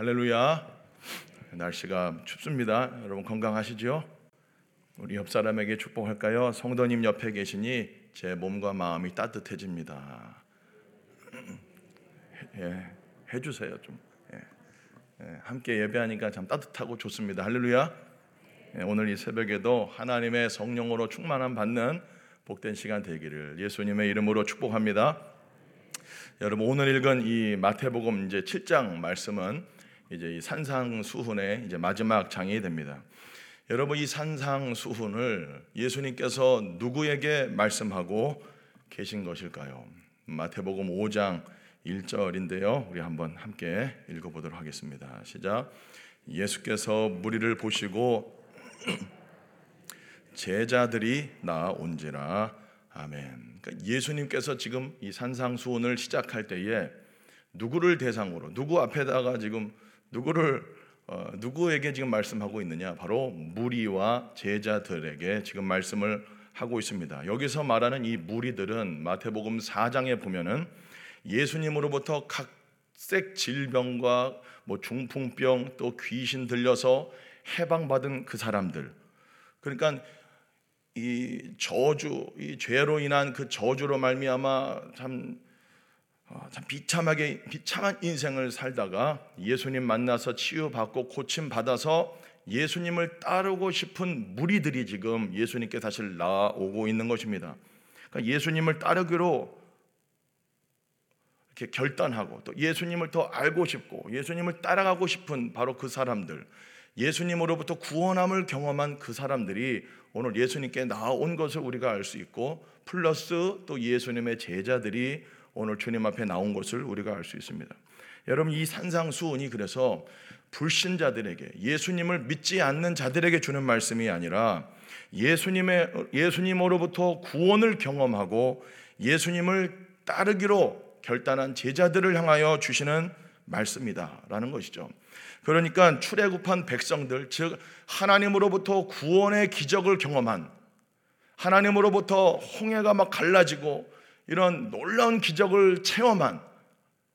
할렐루야. 날씨가 춥습니다. 여러분 건강하시죠? 우리 옆 사람에게 축복할까요? 성도님 옆에 계시니 제 몸과 마음이 따뜻해집니다. 예, 해주세요 좀. 예, 예, 함께 예배하니까 참 따뜻하고 좋습니다. 할렐루야. 예, 오늘 이 새벽에도 하나님의 성령으로 충만함 받는 복된 시간 되기를 예수님의 이름으로 축복합니다. 여러분 오늘 읽은 이 마태복음 이제 7장 말씀은 이제 이 산상수훈의 이제 마지막 장이 됩니다. 여러분 이 산상수훈을 예수님께서 누구에게 말씀하고 계신 것일까요? 마태복음 5장 1절인데요. 우리 한번 함께 읽어 보도록 하겠습니다. 시작. 예수께서 무리를 보시고 제자들이 나온지라 아멘. 그러니까 예수님께서 지금 이 산상수훈을 시작할 때에 누구를 대상으로 누구 앞에다가 지금 누구를 어, 누구에게 지금 말씀하고 있느냐? 바로 무리와 제자들에게 지금 말씀을 하고 있습니다. 여기서 말하는 이 무리들은 마태복음 4장에 보면은 예수님으로부터 각색 질병과 뭐 중풍병 또 귀신 들려서 해방받은 그 사람들. 그러니까 이 저주, 이 죄로 인한 그 저주로 말미암아 참 어, 참 비참하게 비참한 인생을 살다가 예수님 만나서 치유받고 고침 받아서 예수님을 따르고 싶은 무리들이 지금 예수님께 사실 나오고 있는 것입니다. 그러니까 예수님을 따르기로 이렇게 결단하고 또 예수님을 더 알고 싶고 예수님을 따라가고 싶은 바로 그 사람들, 예수님으로부터 구원함을 경험한 그 사람들이 오늘 예수님께 나온 것을 우리가 알 수 있고 플러스 또 예수님의 제자들이 오늘 주님 앞에 나온 것을 우리가 알 수 있습니다. 여러분 이 산상수훈이 그래서 불신자들에게 예수님을 믿지 않는 자들에게 주는 말씀이 아니라 예수님의 예수님으로부터 구원을 경험하고 예수님을 따르기로 결단한 제자들을 향하여 주시는 말씀이다라는 것이죠. 그러니까 출애굽한 백성들 즉 하나님으로부터 구원의 기적을 경험한 하나님으로부터 홍해가 막 갈라지고 이런 놀라운 기적을 체험한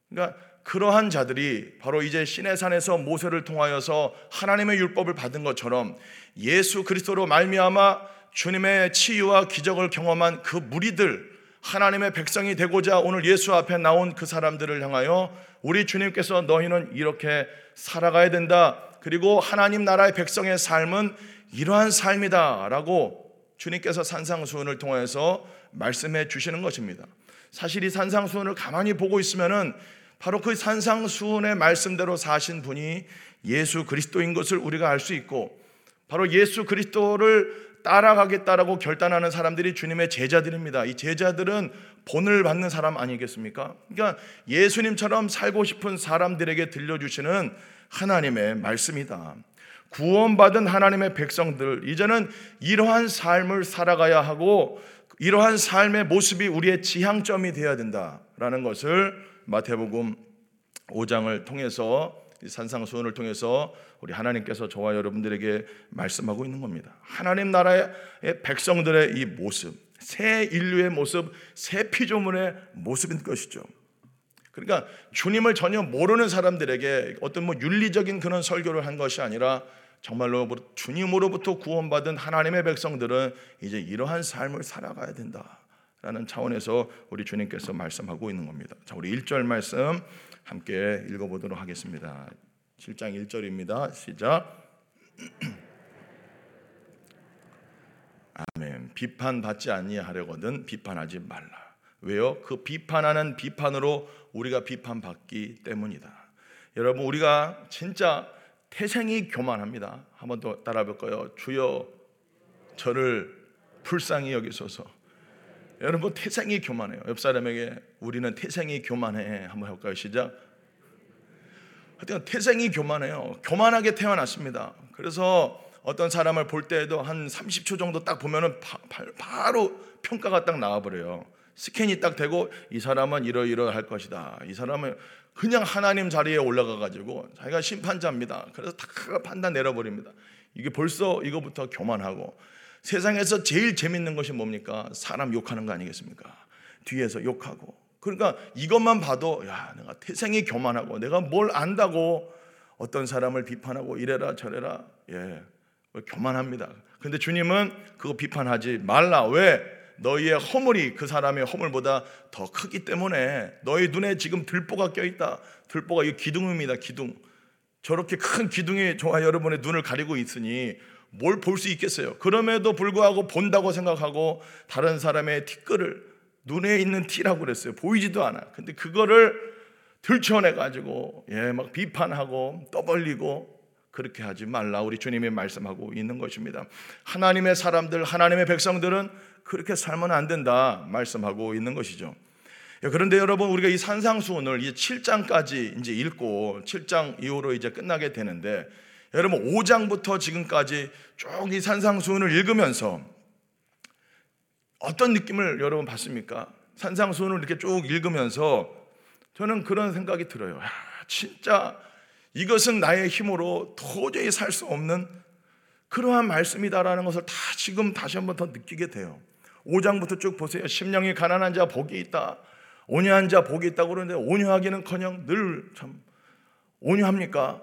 그러니까 그러한 자들이 바로 이제 시내산에서 모세를 통하여서 하나님의 율법을 받은 것처럼 예수 그리스도로 말미암아 주님의 치유와 기적을 경험한 그 무리들 하나님의 백성이 되고자 오늘 예수 앞에 나온 그 사람들을 향하여 우리 주님께서 너희는 이렇게 살아가야 된다. 그리고 하나님 나라의 백성의 삶은 이러한 삶이다라고 주님께서 산상수훈을 통해서 말씀해 주시는 것입니다. 사실 이 산상수훈을 가만히 보고 있으면은 바로 그 산상수훈의 말씀대로 사신 분이 예수 그리스도인 것을 우리가 알 수 있고 바로 예수 그리스도를 따라가겠다라고 결단하는 사람들이 주님의 제자들입니다. 이 제자들은 본을 받는 사람 아니겠습니까? 그러니까 예수님처럼 살고 싶은 사람들에게 들려주시는 하나님의 말씀이다. 구원받은 하나님의 백성들, 이제는 이러한 삶을 살아가야 하고 이러한 삶의 모습이 우리의 지향점이 되어야 된다라는 것을 마태복음 5장을 통해서 산상수훈을 통해서 우리 하나님께서 저와 여러분들에게 말씀하고 있는 겁니다. 하나님 나라의 백성들의 이 모습, 새 인류의 모습, 새 피조물의 모습인 것이죠. 그러니까 주님을 전혀 모르는 사람들에게 어떤 뭐 윤리적인 그런 설교를 한 것이 아니라 정말로 주님으로부터 구원받은 하나님의 백성들은 이제 이러한 삶을 살아가야 된다라는 차원에서 우리 주님께서 말씀하고 있는 겁니다. 자, 우리 1절 말씀 함께 읽어보도록 하겠습니다. 7장 1절입니다. 시작. 아멘. 비판받지 아니하려거든 비판하지 말라. 왜요? 그 비판하는 비판으로 우리가 비판받기 때문이다. 여러분 우리가 진짜 태생이 교만합니다. 한번 더 따라 볼까요? 주여 저를 불쌍히 여기소서. 여러분 태생이 교만해요. 옆 사람에게 우리는 태생이 교만해. 한번 해볼까요? 시작. 하여튼 태생이 교만해요. 교만하게 태어났습니다. 그래서 어떤 사람을 볼 때에도 한 30초 정도 딱 보면은 바, 바, 로 평가가 딱 나와버려요. 스캔이 딱 되고 이 사람은 이러이러할 것이다. 이 사람은 그냥 하나님 자리에 올라가 가지고 자기가 심판자입니다. 그래서 다 판단 내려버립니다. 이게 벌써 이거부터 교만하고 세상에서 제일 재밌는 것이 뭡니까? 사람 욕하는 거 아니겠습니까? 뒤에서 욕하고. 그러니까 이것만 봐도 야, 내가 태생이 교만하고 내가 뭘 안다고 어떤 사람을 비판하고 이래라 저래라 예 교만합니다. 근데 주님은 그거 비판하지 말라. 왜? 너희의 허물이 그 사람의 허물보다 더 크기 때문에 너희 눈에 지금 들보가 껴있다. 들보가 이 기둥입니다. 기둥. 저렇게 큰 기둥이 저와 여러분의 눈을 가리고 있으니 뭘 볼 수 있겠어요? 그럼에도 불구하고 본다고 생각하고 다른 사람의 티끌을 눈에 있는 티라고 그랬어요. 보이지도 않아. 근데 그거를 들춰내 가지고 예, 막 비판하고 떠벌리고 그렇게 하지 말라 우리 주님이 말씀하고 있는 것입니다. 하나님의 사람들, 하나님의 백성들은 그렇게 살면 안 된다 말씀하고 있는 것이죠. 예, 그런데 여러분 우리가 이 산상수훈을 이 7장까지 이제 읽고 7장 이후로 이제 끝나게 되는데 여러분 5장부터 지금까지 쭉 이 산상수훈을 읽으면서 어떤 느낌을 여러분 받습니까? 산상수훈을 이렇게 쭉 읽으면서 저는 그런 생각이 들어요. 야, 진짜 이것은 나의 힘으로 도저히 살 수 없는 그러한 말씀이다라는 것을 다 지금 다시 한번 더 느끼게 돼요. 5장부터 쭉 보세요. 심령이 가난한 자 복이 있다. 온유한 자 복이 있다고 그러는데 온유하기는커녕 늘 참 온유합니까?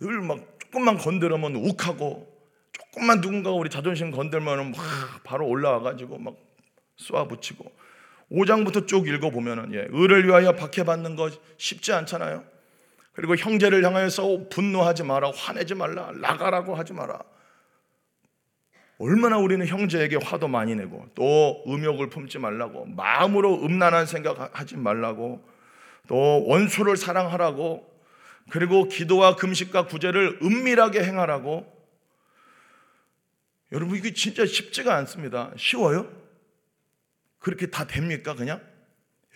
늘 막 조금만 건드리면 욱하고 조금만 누군가가 우리 자존심 건들면 막 바로 올라와 가지고 막 쏘아붙이고 5장부터 쭉 읽어보면은, 예, 의를 위하여 박해받는 것 쉽지 않잖아요. 그리고 형제를 향하여서 분노하지 마라, 화내지 말라, 나가라고 하지 마라. 얼마나 우리는 형제에게 화도 많이 내고 또 음욕을 품지 말라고 마음으로 음란한 생각하지 말라고 또 원수를 사랑하라고 그리고 기도와 금식과 구제를 은밀하게 행하라고 여러분 이게 진짜 쉽지가 않습니다. 쉬워요? 그렇게 다 됩니까? 그냥?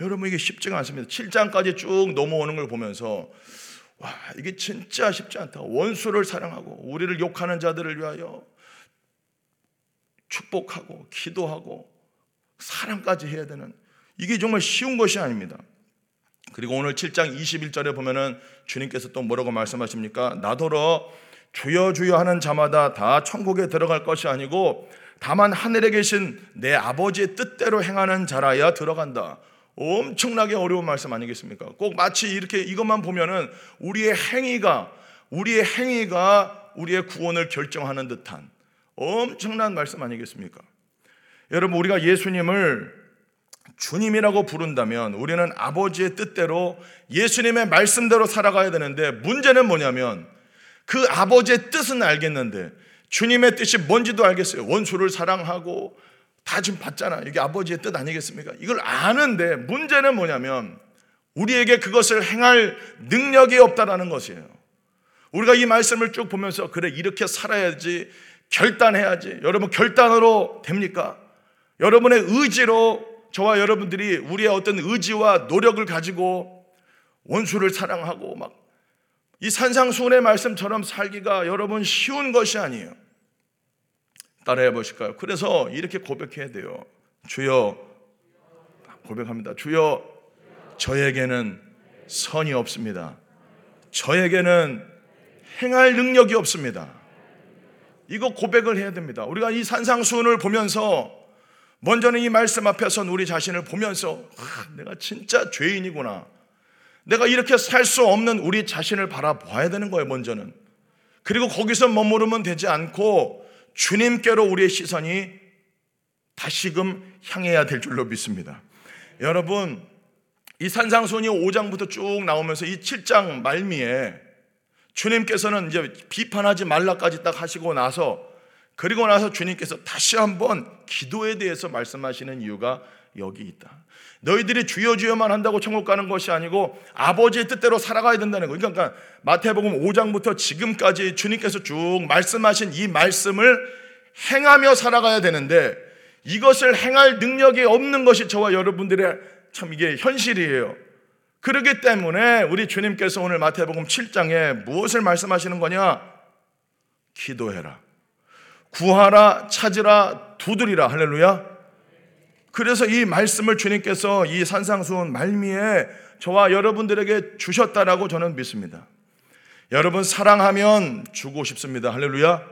여러분 이게 쉽지가 않습니다. 7장까지 쭉 넘어오는 걸 보면서 와, 이게 진짜 쉽지 않다. 원수를 사랑하고 우리를 욕하는 자들을 위하여 축복하고 기도하고 사랑까지 해야 되는 이게 정말 쉬운 것이 아닙니다. 그리고 오늘 7장 21절에 보면은 주님께서 또 뭐라고 말씀하십니까? 나더러 주여 주여 하는 자마다 다 천국에 들어갈 것이 아니고 다만 하늘에 계신 내 아버지의 뜻대로 행하는 자라야 들어간다. 엄청나게 어려운 말씀 아니겠습니까? 꼭 마치 이렇게 이것만 보면은 우리의 행위가 우리의 행위가 우리의 구원을 결정하는 듯한 엄청난 말씀 아니겠습니까? 여러분 우리가 예수님을 주님이라고 부른다면 우리는 아버지의 뜻대로 예수님의 말씀대로 살아가야 되는데 문제는 뭐냐면 그 아버지의 뜻은 알겠는데 주님의 뜻이 뭔지도 알겠어요. 원수를 사랑하고 다 지금 봤잖아. 이게 아버지의 뜻 아니겠습니까? 이걸 아는데 문제는 뭐냐면 우리에게 그것을 행할 능력이 없다라는 것이에요. 우리가 이 말씀을 쭉 보면서 그래 이렇게 살아야지 결단해야지. 여러분 결단으로 됩니까? 여러분의 의지로 저와 여러분들이 우리의 어떤 의지와 노력을 가지고 원수를 사랑하고 막 이 산상수훈의 말씀처럼 살기가 여러분 쉬운 것이 아니에요. 따라해 보실까요? 그래서 이렇게 고백해야 돼요. 주여 고백합니다. 주여 저에게는 선이 없습니다. 저에게는 행할 능력이 없습니다. 이거 고백을 해야 됩니다. 우리가 이 산상수훈을 보면서 먼저는 이 말씀 앞에서 우리 자신을 보면서 아, 내가 진짜 죄인이구나. 내가 이렇게 살 수 없는 우리 자신을 바라봐야 되는 거예요, 먼저는. 그리고 거기서 머무르면 되지 않고 주님께로 우리의 시선이 다시금 향해야 될 줄로 믿습니다. 여러분, 이 산상순이 5장부터 쭉 나오면서 이 7장 말미에 주님께서는 이제 비판하지 말라까지 딱 하시고 나서 그리고 나서 주님께서 다시 한번 기도에 대해서 말씀하시는 이유가 여기 있다. 너희들이 주여 주여만 한다고 천국 가는 것이 아니고 아버지의 뜻대로 살아가야 된다는 거예요. 그러니까 마태복음 5장부터 지금까지 주님께서 쭉 말씀하신 이 말씀을 행하며 살아가야 되는데 이것을 행할 능력이 없는 것이 저와 여러분들의 참 이게 현실이에요. 그러기 때문에 우리 주님께서 오늘 마태복음 7장에 무엇을 말씀하시는 거냐? 기도해라. 구하라, 찾으라, 두드리라. 할렐루야. 그래서 이 말씀을 주님께서 이 산상수훈 말미에 저와 여러분들에게 주셨다라고 저는 믿습니다. 여러분 사랑하면 주고 싶습니다. 할렐루야.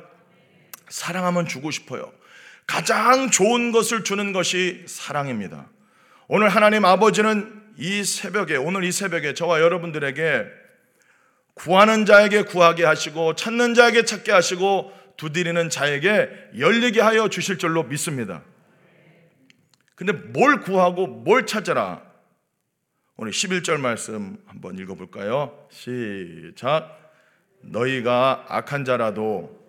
사랑하면 주고 싶어요. 가장 좋은 것을 주는 것이 사랑입니다. 오늘 하나님 아버지는 이 새벽에 오늘 이 새벽에 저와 여러분들에게 구하는 자에게 구하게 하시고 찾는 자에게 찾게 하시고 두드리는 자에게 열리게 하여 주실 줄로 믿습니다. 근데 뭘 구하고 뭘 찾아라? 오늘 11절 말씀 한번 읽어볼까요? 시작. 너희가 악한 자라도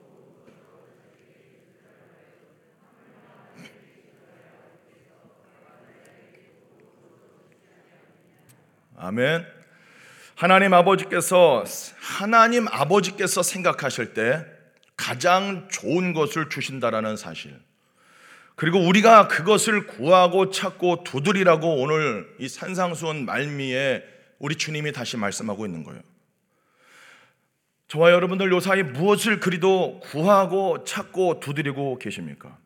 아멘. 하나님 아버지께서 하나님 아버지께서 생각하실 때 가장 좋은 것을 주신다라는 사실. 그리고 우리가 그것을 구하고 찾고 두드리라고 오늘 이 산상수원 말미에 우리 주님이 다시 말씀하고 있는 거예요. 저와 여러분들 요사이 무엇을 그리도 구하고 찾고 두드리고 계십니까?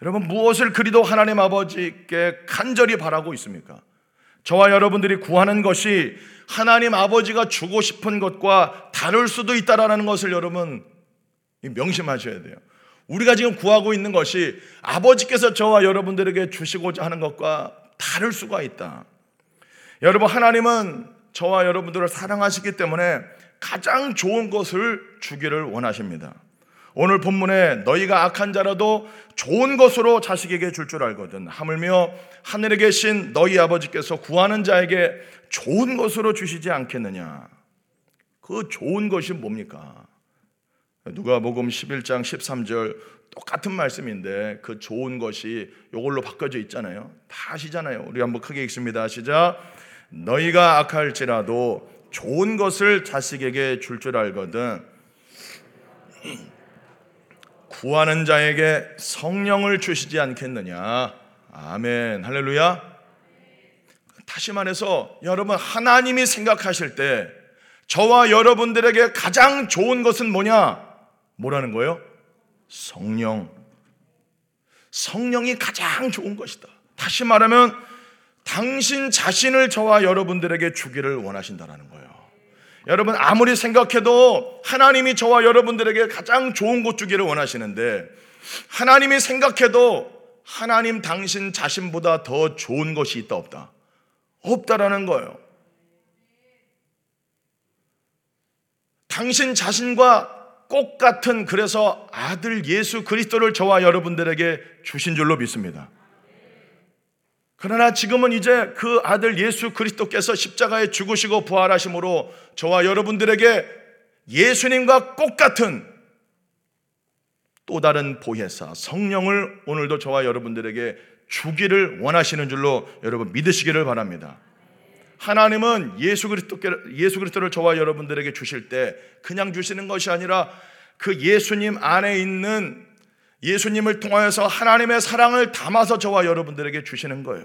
여러분 무엇을 그리도 하나님 아버지께 간절히 바라고 있습니까? 저와 여러분들이 구하는 것이 하나님 아버지가 주고 싶은 것과 다를 수도 있다라는 것을 여러분 명심하셔야 돼요. 우리가 지금 구하고 있는 것이 아버지께서 저와 여러분들에게 주시고자 하는 것과 다를 수가 있다. 여러분, 하나님은 저와 여러분들을 사랑하시기 때문에 가장 좋은 것을 주기를 원하십니다. 오늘 본문에 너희가 악한 자라도 좋은 것으로 자식에게 줄줄 알거든. 하물며 하늘에 계신 너희 아버지께서 구하는 자에게 좋은 것으로 주시지 않겠느냐. 그 좋은 것이 뭡니까? 누가복음 11장 13절 똑같은 말씀인데 그 좋은 것이 이걸로 바꿔져 있잖아요. 다 아시잖아요. 우리 한번 크게 읽습니다. 시작. 너희가 악할지라도 좋은 것을 자식에게 줄줄 알거든. 구하는 자에게 성령을 주시지 않겠느냐. 아멘. 할렐루야. 다시 말해서 여러분 하나님이 생각하실 때 저와 여러분들에게 가장 좋은 것은 뭐냐? 뭐라는 거예요? 성령. 성령이 가장 좋은 것이다. 다시 말하면 당신 자신을 저와 여러분들에게 주기를 원하신다라는 거예요. 여러분 아무리 생각해도 하나님이 저와 여러분들에게 가장 좋은 것 주기를 원하시는데 하나님이 생각해도 하나님 당신 자신보다 더 좋은 것이 있다 없다. 없다라는 거예요. 당신 자신과 꼭 같은 그래서 아들 예수 그리스도를 저와 여러분들에게 주신 줄로 믿습니다. 그러나 지금은 이제 그 아들 예수 그리스도께서 십자가에 죽으시고 부활하심으로 저와 여러분들에게 예수님과 꼭 같은 또 다른 보혜사 성령을 오늘도 저와 여러분들에게 주기를 원하시는 줄로 여러분 믿으시기를 바랍니다. 하나님은 예수 그리스도 예수 그리스도를 저와 여러분들에게 주실 때 그냥 주시는 것이 아니라 그 예수님 안에 있는 예수님을 통하여서 하나님의 사랑을 담아서 저와 여러분들에게 주시는 거예요.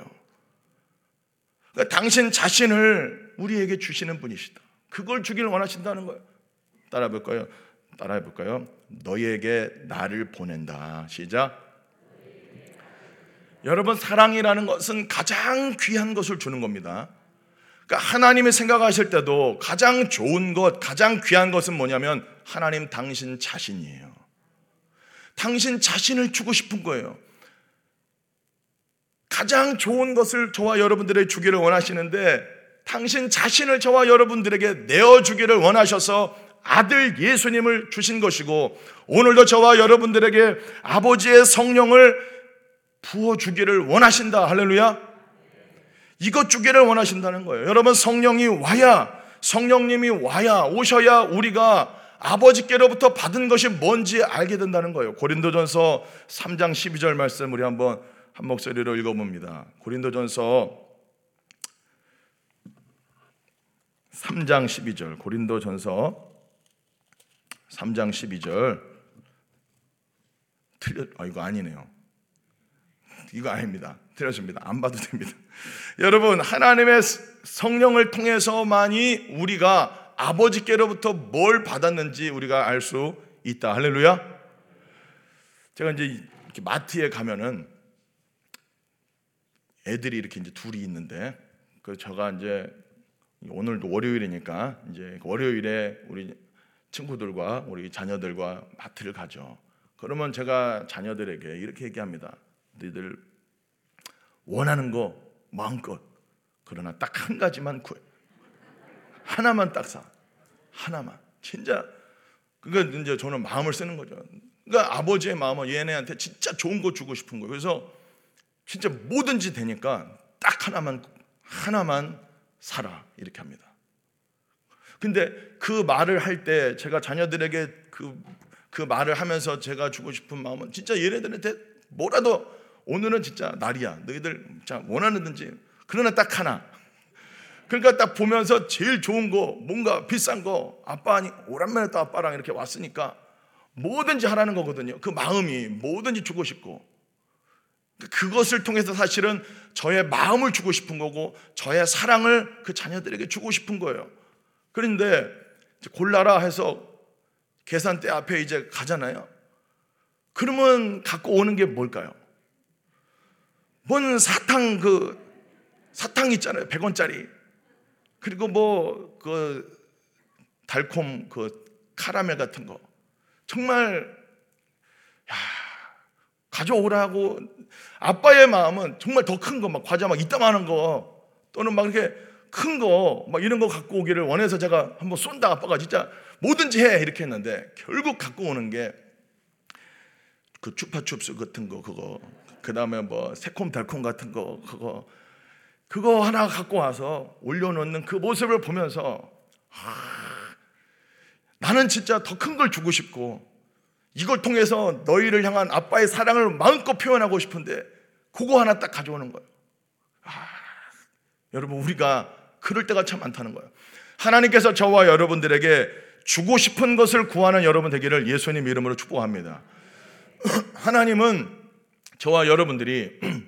그러니까 당신 자신을 우리에게 주시는 분이시다. 그걸 주기를 원하신다는 거예요. 따라 볼까요? 따라해 볼까요? 너희에게 나를 보낸다. 시작. 여러분 사랑이라는 것은 가장 귀한 것을 주는 겁니다. 그러니까 하나님이 생각하실 때도 가장 좋은 것, 가장 귀한 것은 뭐냐면 하나님 당신 자신이에요. 당신 자신을 주고 싶은 거예요. 가장 좋은 것을 저와 여러분들에게 주기를 원하시는데 당신 자신을 저와 여러분들에게 내어주기를 원하셔서 아들 예수님을 주신 것이고 오늘도 저와 여러분들에게 아버지의 성령을 부어주기를 원하신다. 할렐루야. 이것 주기를 원하신다는 거예요. 여러분 성령이 와야 성령님이 와야 오셔야 우리가 아버지께로부터 받은 것이 뭔지 알게 된다는 거예요. 고린도전서 3장 12절 말씀 우리 한번 한 목소리로 읽어봅니다. 고린도전서 3장 12절 고린도전서 3장 12절 틀려 아 이거 아니네요. 이거 아닙니다. 틀렸습니다. 안 봐도 됩니다. 여러분, 하나님의 성령을 통해서만이 우리가 아버지께로부터 뭘 받았는지 우리가 알 수 있다. 할렐루야. 제가 이제 마트에 가면은 애들이 이렇게 이제 둘이 있는데 그 제가 이제 오늘도 월요일이니까 이제 월요일에 우리 친구들과 우리 자녀들과 마트를 가죠. 그러면 제가 자녀들에게 이렇게 얘기합니다. 너희들 원하는 거 마음껏 그러나 딱 한 가지만 구해. 하나만 딱 사. 하나만. 진짜 그러니까 이제 저는 마음을 쓰는 거죠. 그러니까 아버지의 마음은 얘네한테 진짜 좋은 거 주고 싶은 거예요. 그래서 진짜 뭐든지 되니까 딱 하나만 하나만 살아 이렇게 합니다. 근데 그 말을 할 때 제가 자녀들에게 그, 그 말을 하면서 제가 주고 싶은 마음은 진짜 얘네들한테 뭐라도 오늘은 진짜 날이야. 너희들 자 원하는든지 그러나 딱 하나. 그러니까 딱 보면서 제일 좋은 거 뭔가 비싼 거 아빠 아니 오랜만에 또 아빠랑 이렇게 왔으니까 뭐든지 하라는 거거든요. 그 마음이 뭐든지 주고 싶고 그것을 통해서 사실은 저의 마음을 주고 싶은 거고 저의 사랑을 그 자녀들에게 주고 싶은 거예요. 그런데 골라라 해서 계산대 앞에 이제 가잖아요. 그러면 갖고 오는 게 뭘까요? 뭔 사탕 그 사탕 있잖아요. 100원짜리. 그리고 뭐 그 달콤 그 카라멜 같은 거. 정말 야, 가져오라고 아빠의 마음은 정말 더 큰 거 막 과자 막 이따만한 거 또는 막 이렇게 큰 거 막 이런 거 갖고 오기를 원해서 제가 한번 쏜다 아빠가 진짜 뭐든지 해 이렇게 했는데 결국 갖고 오는 게 그 추파춥스 같은 거 그거 그 다음에 뭐 새콤달콤 같은 거 그거 그거 하나 갖고 와서 올려놓는 그 모습을 보면서 아, 나는 진짜 더 큰 걸 주고 싶고 이걸 통해서 너희를 향한 아빠의 사랑을 마음껏 표현하고 싶은데 그거 하나 딱 가져오는 거예요. 아, 여러분 우리가 그럴 때가 참 많다는 거예요. 하나님께서 저와 여러분들에게 주고 싶은 것을 구하는 여러분 되기를 예수님 이름으로 축복합니다. 하나님은 저와 여러분들이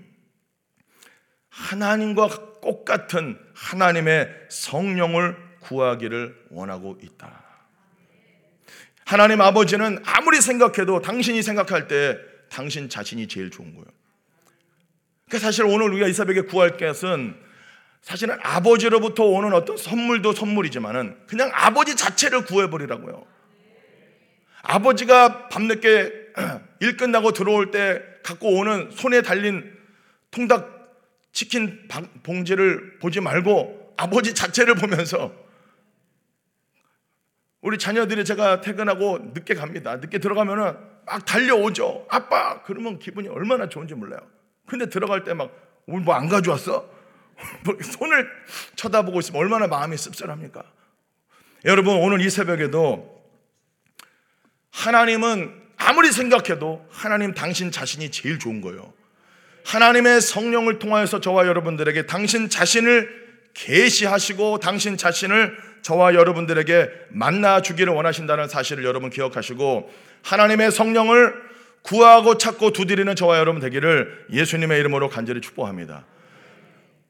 하나님과 꼭 같은 하나님의 성령을 구하기를 원하고 있다. 하나님 아버지는 아무리 생각해도 당신이 생각할 때 당신 자신이 제일 좋은 거예요. 그러니까 사실 오늘 우리가 이사벽에 구할 것은 사실은 아버지로부터 오는 어떤 선물도 선물이지만은 그냥 아버지 자체를 구해버리라고요. 아버지가 밤늦게 일 끝나고 들어올 때 갖고 오는 손에 달린 통닭 치킨 봉지를 보지 말고 아버지 자체를 보면서 우리 자녀들이 제가 퇴근하고 늦게 갑니다. 늦게 들어가면은 막 달려오죠. 아빠! 그러면 기분이 얼마나 좋은지 몰라요. 근데 들어갈 때 막 오늘 뭐 안 가져왔어? 뭐 손을 쳐다보고 있으면 얼마나 마음이 씁쓸합니까? 여러분 오늘 이 새벽에도 하나님은 아무리 생각해도 하나님 당신 자신이 제일 좋은 거예요. 하나님의 성령을 통하여서 저와 여러분들에게 당신 자신을 계시하시고 당신 자신을 저와 여러분들에게 만나 주기를 원하신다는 사실을 여러분 기억하시고 하나님의 성령을 구하고 찾고 두드리는 저와 여러분 되기를 예수님의 이름으로 간절히 축복합니다.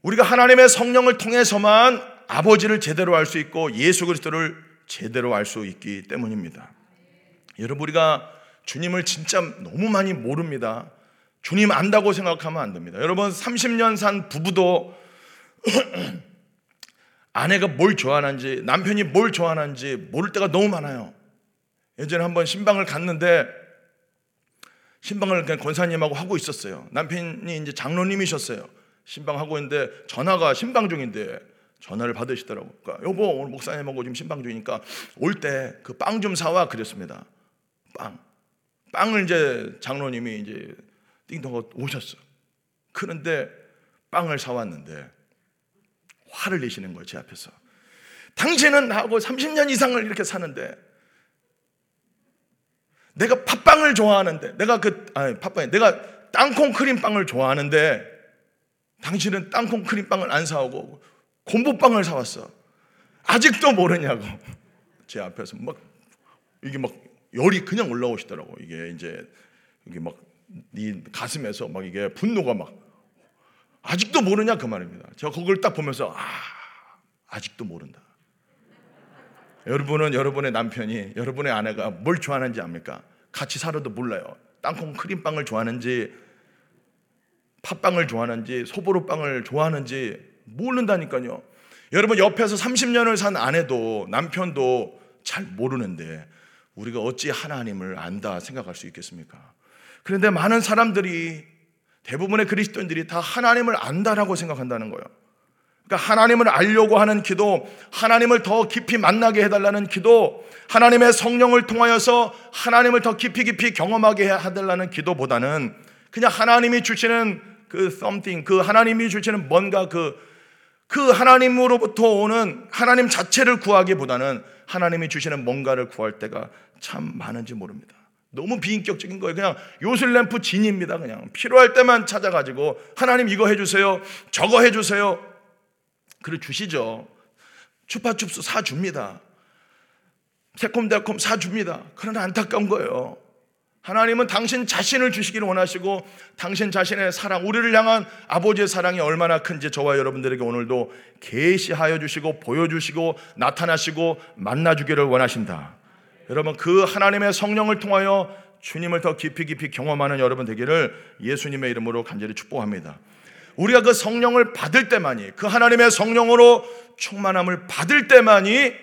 우리가 하나님의 성령을 통해서만 아버지를 제대로 알 수 있고 예수 그리스도를 제대로 알 수 있기 때문입니다. 여러분 우리가 주님을 진짜 너무 많이 모릅니다. 주님 안다고 생각하면 안 됩니다. 여러분 30년 산 부부도 아내가 뭘 좋아하는지 남편이 뭘 좋아하는지 모를 때가 너무 많아요. 예전에 한번 신방을 갔는데 신방을 그냥 권사님하고 하고 있었어요. 남편이 이제 장로님이셨어요. 신방하고 있는데 전화가 신방 중인데 전화를 받으시더라고요. 그러니까 여보 오늘 목사님하고 지금 신방 중이니까 올 때 그 빵 좀 사와 그랬습니다. 빵. 빵을 이제 장로님이 이제 띵동 오셨어. 그런데 빵을 사왔는데 화를 내시는 거예요, 제 앞에서. 당신은 나하고 30년 이상을 이렇게 사는데 내가 팥빵을 좋아하는데 내가 그 아니 팥빵이 내가 땅콩 크림빵을 좋아하는데 당신은 땅콩 크림빵을 안 사오고 곰보빵을 사왔어. 아직도 모르냐고. 제 앞에서 막 이게 막 열이 그냥 올라오시더라고. 이게 이제 이게 막 네 가슴에서 막 이게 분노가 막 아직도 모르냐 그 말입니다. 제가 그걸 딱 보면서 아 아직도 모른다. 여러분은 여러분의 남편이 여러분의 아내가 뭘 좋아하는지 압니까? 같이 살아도 몰라요. 땅콩 크림빵을 좋아하는지 팥빵을 좋아하는지 소보루빵을 좋아하는지 모른다니까요. 여러분 옆에서 30년을 산 아내도 남편도 잘 모르는데 우리가 어찌 하나님을 안다 생각할 수 있겠습니까? 그런데 많은 사람들이 대부분의 그리스도인들이 다 하나님을 안다라고 생각한다는 거예요. 그러니까 하나님을 알려고 하는 기도, 하나님을 더 깊이 만나게 해달라는 기도, 하나님의 성령을 통하여서 하나님을 더 깊이 깊이 경험하게 해달라는 기도보다는 그냥 하나님이 주시는 그 something, 그 하나님이 주시는 뭔가 그, 그 하나님으로부터 오는 하나님 자체를 구하기보다는 하나님이 주시는 뭔가를 구할 때가 참 많은지 모릅니다. 너무 비인격적인 거예요. 그냥 요술램프 진입니다. 그냥 필요할 때만 찾아가지고 하나님 이거 해주세요. 저거 해주세요. 그래 주시죠. 추파춥스 사줍니다. 새콤달콤 사줍니다. 그러나 안타까운 거예요. 하나님은 당신 자신을 주시기를 원하시고 당신 자신의 사랑, 우리를 향한 아버지의 사랑이 얼마나 큰지 저와 여러분들에게 오늘도 계시하여 주시고 보여주시고 나타나시고 만나주기를 원하신다. 여러분 그 하나님의 성령을 통하여 주님을 더 깊이 깊이 경험하는 여러분 되기를 예수님의 이름으로 간절히 축복합니다. 우리가 그 성령을 받을 때만이 그 하나님의 성령으로 충만함을 받을 때만이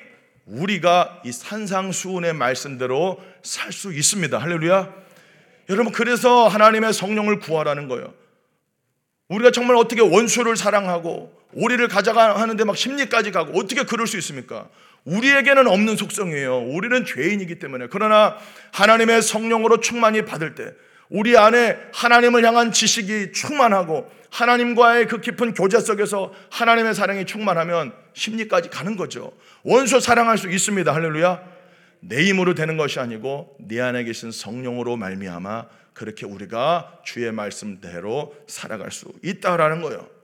우리가 이 산상수훈의 말씀대로 살 수 있습니다. 할렐루야. 여러분 그래서 하나님의 성령을 구하라는 거예요. 우리가 정말 어떻게 원수를 사랑하고 오리를 가져가 하는데 막 심리까지 가고 어떻게 그럴 수 있습니까? 우리에게는 없는 속성이에요. 우리는 죄인이기 때문에. 그러나 하나님의 성령으로 충만히 받을 때 우리 안에 하나님을 향한 지식이 충만하고 하나님과의 그 깊은 교제 속에서 하나님의 사랑이 충만하면 심리까지 가는 거죠. 원수 사랑할 수 있습니다. 할렐루야. 내 힘으로 되는 것이 아니고 내 안에 계신 성령으로 말미암아 그렇게 우리가 주의 말씀대로 살아갈 수 있다라는 거예요.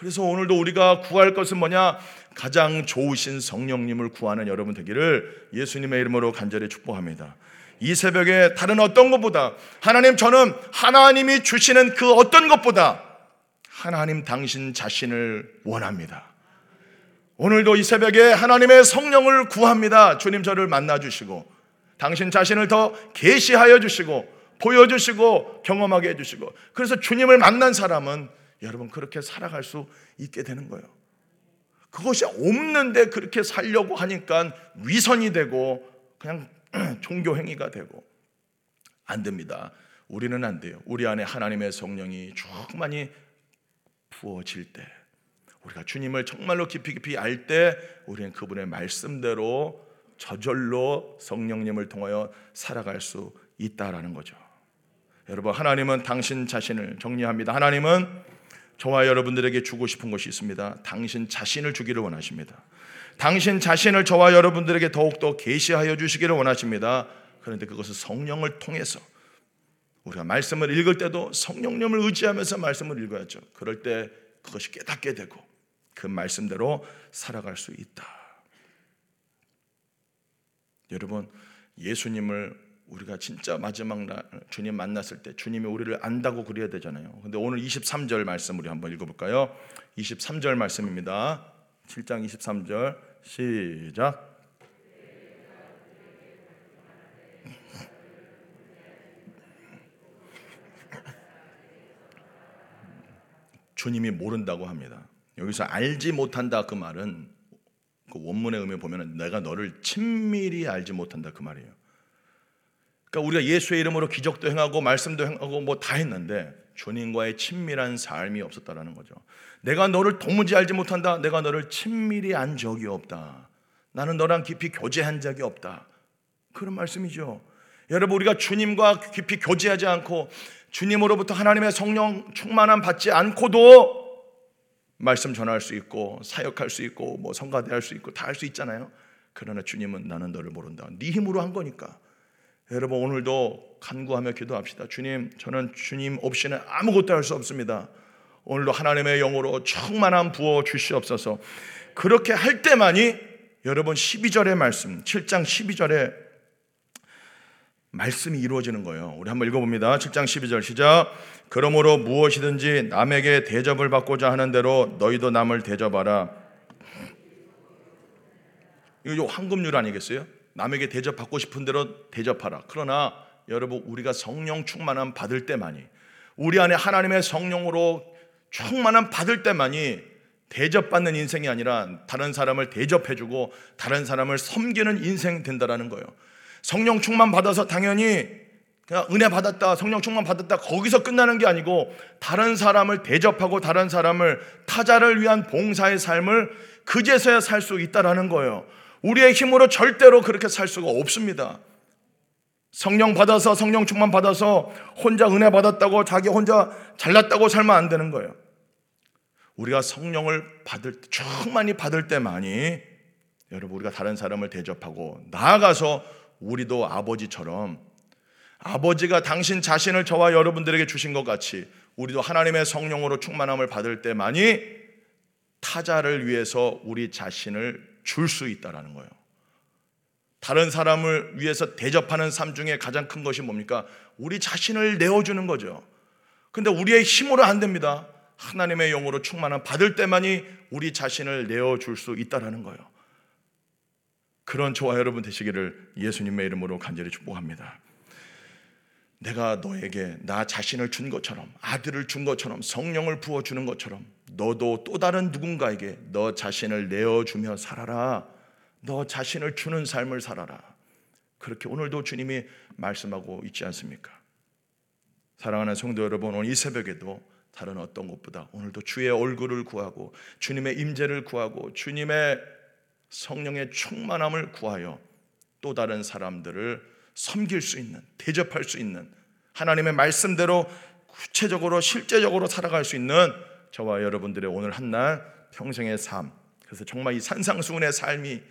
그래서 오늘도 우리가 구할 것은 뭐냐? 가장 좋으신 성령님을 구하는 여러분 되기를 예수님의 이름으로 간절히 축복합니다. 이 새벽에 다른 어떤 것보다 하나님 저는 하나님이 주시는 그 어떤 것보다 하나님 당신 자신을 원합니다. 오늘도 이 새벽에 하나님의 성령을 구합니다. 주님 저를 만나 주시고 당신 자신을 더 계시하여 주시고 보여 주시고 경험하게 해 주시고 그래서 주님을 만난 사람은 여러분 그렇게 살아갈 수 있게 되는 거예요. 그것이 없는데 그렇게 살려고 하니까 위선이 되고 그냥 종교 행위가 되고 안 됩니다. 우리는 안 돼요. 우리 안에 하나님의 성령이 충만히 부어질 때 우리가 주님을 정말로 깊이 깊이 알 때 우리는 그분의 말씀대로 저절로 성령님을 통하여 살아갈 수 있다라는 거죠. 여러분 하나님은 당신 자신을 정리합니다. 하나님은 저와 여러분들에게 주고 싶은 것이 있습니다. 당신 자신을 주기를 원하십니다. 당신 자신을 저와 여러분들에게 더욱더 계시하여 주시기를 원하십니다. 그런데 그것을 성령을 통해서 우리가 말씀을 읽을 때도 성령님을 의지하면서 말씀을 읽어야죠. 그럴 때 그것이 깨닫게 되고 그 말씀대로 살아갈 수 있다. 여러분, 예수님을 우리가 진짜 마지막 날 주님 만났을 때 주님이 우리를 안다고 그래야 되잖아요. 근데 오늘 23절 말씀 우리 한번 읽어 볼까요? 23절 말씀입니다. 7장 23절 시작. 주님이 모른다고 합니다. 여기서 알지 못한다 그 말은 그 원문의 의미 보면 내가 너를 친밀히 알지 못한다 그 말이에요. 그러니까 우리가 예수의 이름으로 기적도 행하고 말씀도 행하고 뭐 다 했는데 주님과의 친밀한 삶이 없었다라는 거죠. 내가 너를 도무지 알지 못한다. 내가 너를 친밀히 안 적이 없다. 나는 너랑 깊이 교제한 적이 없다. 그런 말씀이죠. 여러분 우리가 주님과 깊이 교제하지 않고 주님으로부터 하나님의 성령 충만함 받지 않고도 말씀 전할 수 있고 사역할 수 있고 뭐 성가대 할 수 있고 다 할 수 있잖아요. 그러나 주님은 나는 너를 모른다. 네 힘으로 한 거니까. 여러분 오늘도 간구하며 기도합시다. 주님, 저는 주님 없이는 아무것도 할 수 없습니다. 오늘도 하나님의 영으로 충만한 부어 주시옵소서. 그렇게 할 때만이 여러분 12절의 말씀, 7장 12절에 말씀이 이루어지는 거예요. 우리 한번 읽어봅니다. 7장 12절 시작. 그러므로 무엇이든지 남에게 대접을 받고자 하는 대로 너희도 남을 대접하라. 이거 황금률 아니겠어요? 남에게 대접받고 싶은 대로 대접하라. 그러나 여러분 우리가 성령 충만함 받을 때만이 우리 안에 하나님의 성령으로 충만함 받을 때만이 대접받는 인생이 아니라 다른 사람을 대접해주고 다른 사람을 섬기는 인생 된다라는 거예요. 성령 충만 받아서 당연히 그냥 은혜 받았다, 성령 충만 받았다, 거기서 끝나는 게 아니고 다른 사람을 대접하고 다른 사람을 타자를 위한 봉사의 삶을 그제서야 살 수 있다라는 거예요. 우리의 힘으로 절대로 그렇게 살 수가 없습니다. 성령 받아서 성령 충만 받아서 혼자 은혜 받았다고 자기 혼자 잘났다고 살면 안 되는 거예요. 우리가 성령을 받을 충만히 받을 때만이 여러분 우리가 다른 사람을 대접하고 나아가서 우리도 아버지처럼 아버지가 당신 자신을 저와 여러분들에게 주신 것 같이 우리도 하나님의 성령으로 충만함을 받을 때만이 타자를 위해서 우리 자신을 줄 수 있다라는 거예요. 다른 사람을 위해서 대접하는 삶 중에 가장 큰 것이 뭡니까? 우리 자신을 내어주는 거죠. 근데 우리의 힘으로 안 됩니다. 하나님의 영으로 충만함 받을 때만이 우리 자신을 내어줄 수 있다라는 거예요. 그런 저와 여러분 되시기를 예수님의 이름으로 간절히 축복합니다. 내가 너에게 나 자신을 준 것처럼 아들을 준 것처럼 성령을 부어 주는 것처럼 너도 또 다른 누군가에게 너 자신을 내어 주며 살아라. 너 자신을 주는 삶을 살아라. 그렇게 오늘도 주님이 말씀하고 있지 않습니까? 사랑하는 성도 여러분, 오늘 이 새벽에도 다른 어떤 것보다 오늘도 주의 얼굴을 구하고 주님의 임재를 구하고 주님의 성령의 충만함을 구하여 또 다른 사람들을 섬길 수 있는 대접할 수 있는 하나님의 말씀대로 구체적으로 실제적으로 살아갈 수 있는 저와 여러분들의 오늘 한 날 평생의 삶 그래서 정말 이 산상수훈의 삶이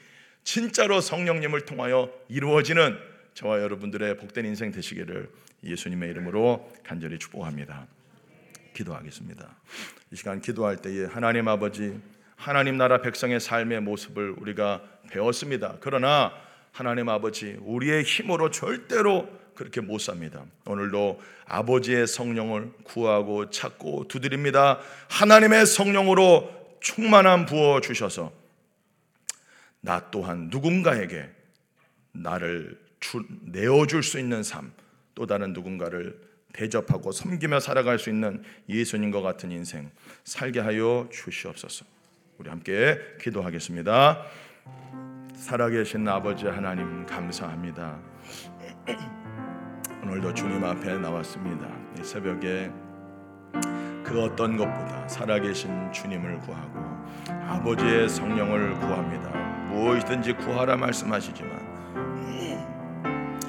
진짜로 성령님을 통하여 이루어지는 저와 여러분들의 복된 인생 되시기를 예수님의 이름으로 간절히 축복합니다. 기도하겠습니다. 이 시간 기도할 때에 하나님 아버지, 하나님 나라 백성의 삶의 모습을 우리가 배웠습니다. 그러나 하나님 아버지, 우리의 힘으로 절대로 그렇게 못 삽니다. 오늘도 아버지의 성령을 구하고 찾고 두드립니다. 하나님의 성령으로 충만함 부어 주셔서 나 또한 누군가에게 나를 주, 내어줄 수 있는 삶, 또 다른 누군가를 대접하고 섬기며 살아갈 수 있는 예수님과 같은 인생 살게 하여 주시옵소서. 우리 함께 기도하겠습니다. 살아계신 아버지 하나님 감사합니다. 오늘도 주님 앞에 나왔습니다. 이 새벽에 그 어떤 것보다 살아계신 주님을 구하고 아버지의 성령을 구합니다. 무엇이든지 구하라 말씀하시지만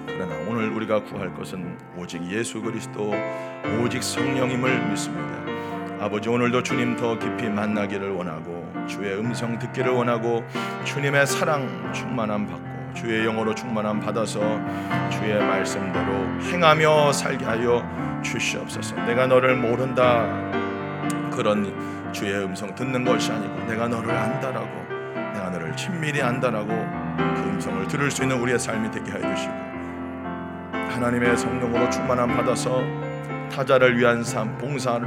그러나 오늘 우리가 구할 것은 오직 예수 그리스도 오직 성령임을 믿습니다. 아버지 오늘도 주님 더 깊이 만나기를 원하고 주의 음성 듣기를 원하고 주님의 사랑 충만함 받고 주의 영어로 충만함 받아서 주의 말씀대로 행하며 살게 하여 주시옵소서. 내가 너를 모른다 그런 주의 음성 듣는 것이 아니고 내가 너를 안다라고 내가 너를 친밀히 안다라고 그 음성을 들을 수 있는 우리의 삶이 되게 하여 주시고 하나님의 성령으로 충만함 받아서 타자를 위한 삶, 봉사를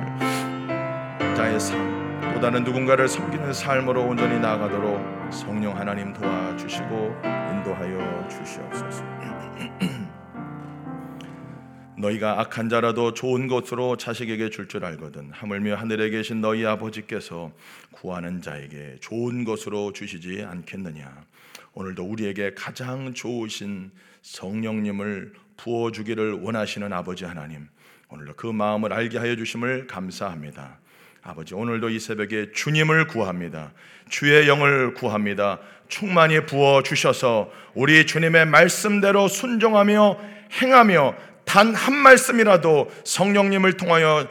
자의 삶, 또 다른 누군가를 섬기는 삶으로 온전히 나아가도록 성령 하나님 도와주시고 인도하여 주시옵소서. 너희가 악한 자라도 좋은 것으로 자식에게 줄줄 알거든 하물며 하늘에 계신 너희 아버지께서 구하는 자에게 좋은 것으로 주시지 않겠느냐 오늘도 우리에게 가장 좋으신 성령님을 부어 주기를 원하시는 아버지 하나님 오늘도 그 마음을 알게 하여 주심을 감사합니다. 아버지 오늘도 이 새벽에 주님을 구합니다. 주의 영을 구합니다. 충만히 부어 주셔서 우리 주님의 말씀대로 순종하며 행하며 단 한 말씀이라도 성령님을 통하여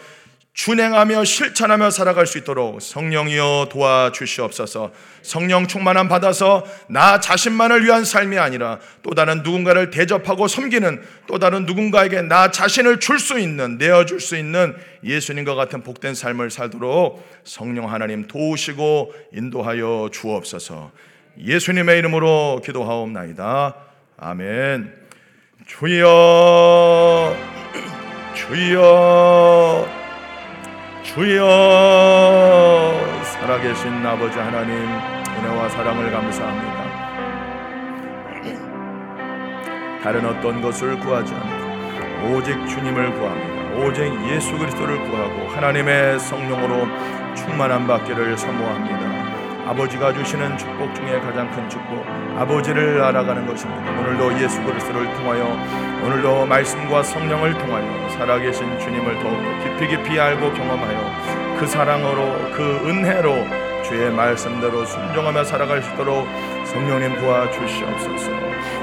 준행하며 실천하며 살아갈 수 있도록 성령이여 도와주시옵소서. 성령 충만함 받아서 나 자신만을 위한 삶이 아니라 또 다른 누군가를 대접하고 섬기는 또 다른 누군가에게 나 자신을 줄 수 있는 내어 줄 수 있는 예수님과 같은 복된 삶을 살도록 성령 하나님 도우시고 인도하여 주옵소서. 예수님의 이름으로 기도하옵나이다. 아멘. 주여 주여 주여 살아계신 아버지 하나님 은혜와 사랑을 감사합니다. 다른 어떤 것을 구하지 않고 오직 주님을 구합니다. 오직 예수 그리스도를 구하고 하나님의 성령으로 충만한 받기를 사모합니다. 아버지가 주시는 축복 중에 가장 큰 축복 아버지를 알아가는 것입니다. 오늘도 예수 그리스도를 통하여 오늘도 말씀과 성령을 통하여 살아계신 주님을 더욱 깊이 깊이 알고 경험하여 그 사랑으로 그 은혜로 주의 말씀대로 순종하며 살아갈 수 있도록 성령님 도와주시옵소서.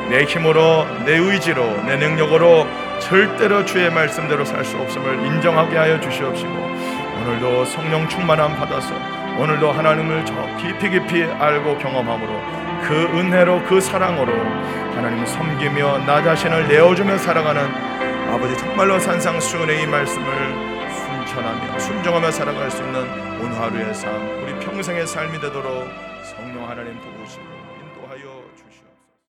내 힘으로 내 의지로 내 능력으로 절대로 주의 말씀대로 살 수 없음을 인정하게 하여 주시옵시고 오늘도 성령 충만함 받아서 오늘도 하나님을 저 깊이 깊이 알고 경험함으로 그 은혜로 그 사랑으로 하나님 섬기며 나 자신을 내어주며 살아가는 아버지 정말로 산상수훈의 이 말씀을 순천하며 순종하며 살아갈 수 있는 오늘 하루의 삶 우리 평생의 삶이 되도록 성령 하나님 도우시고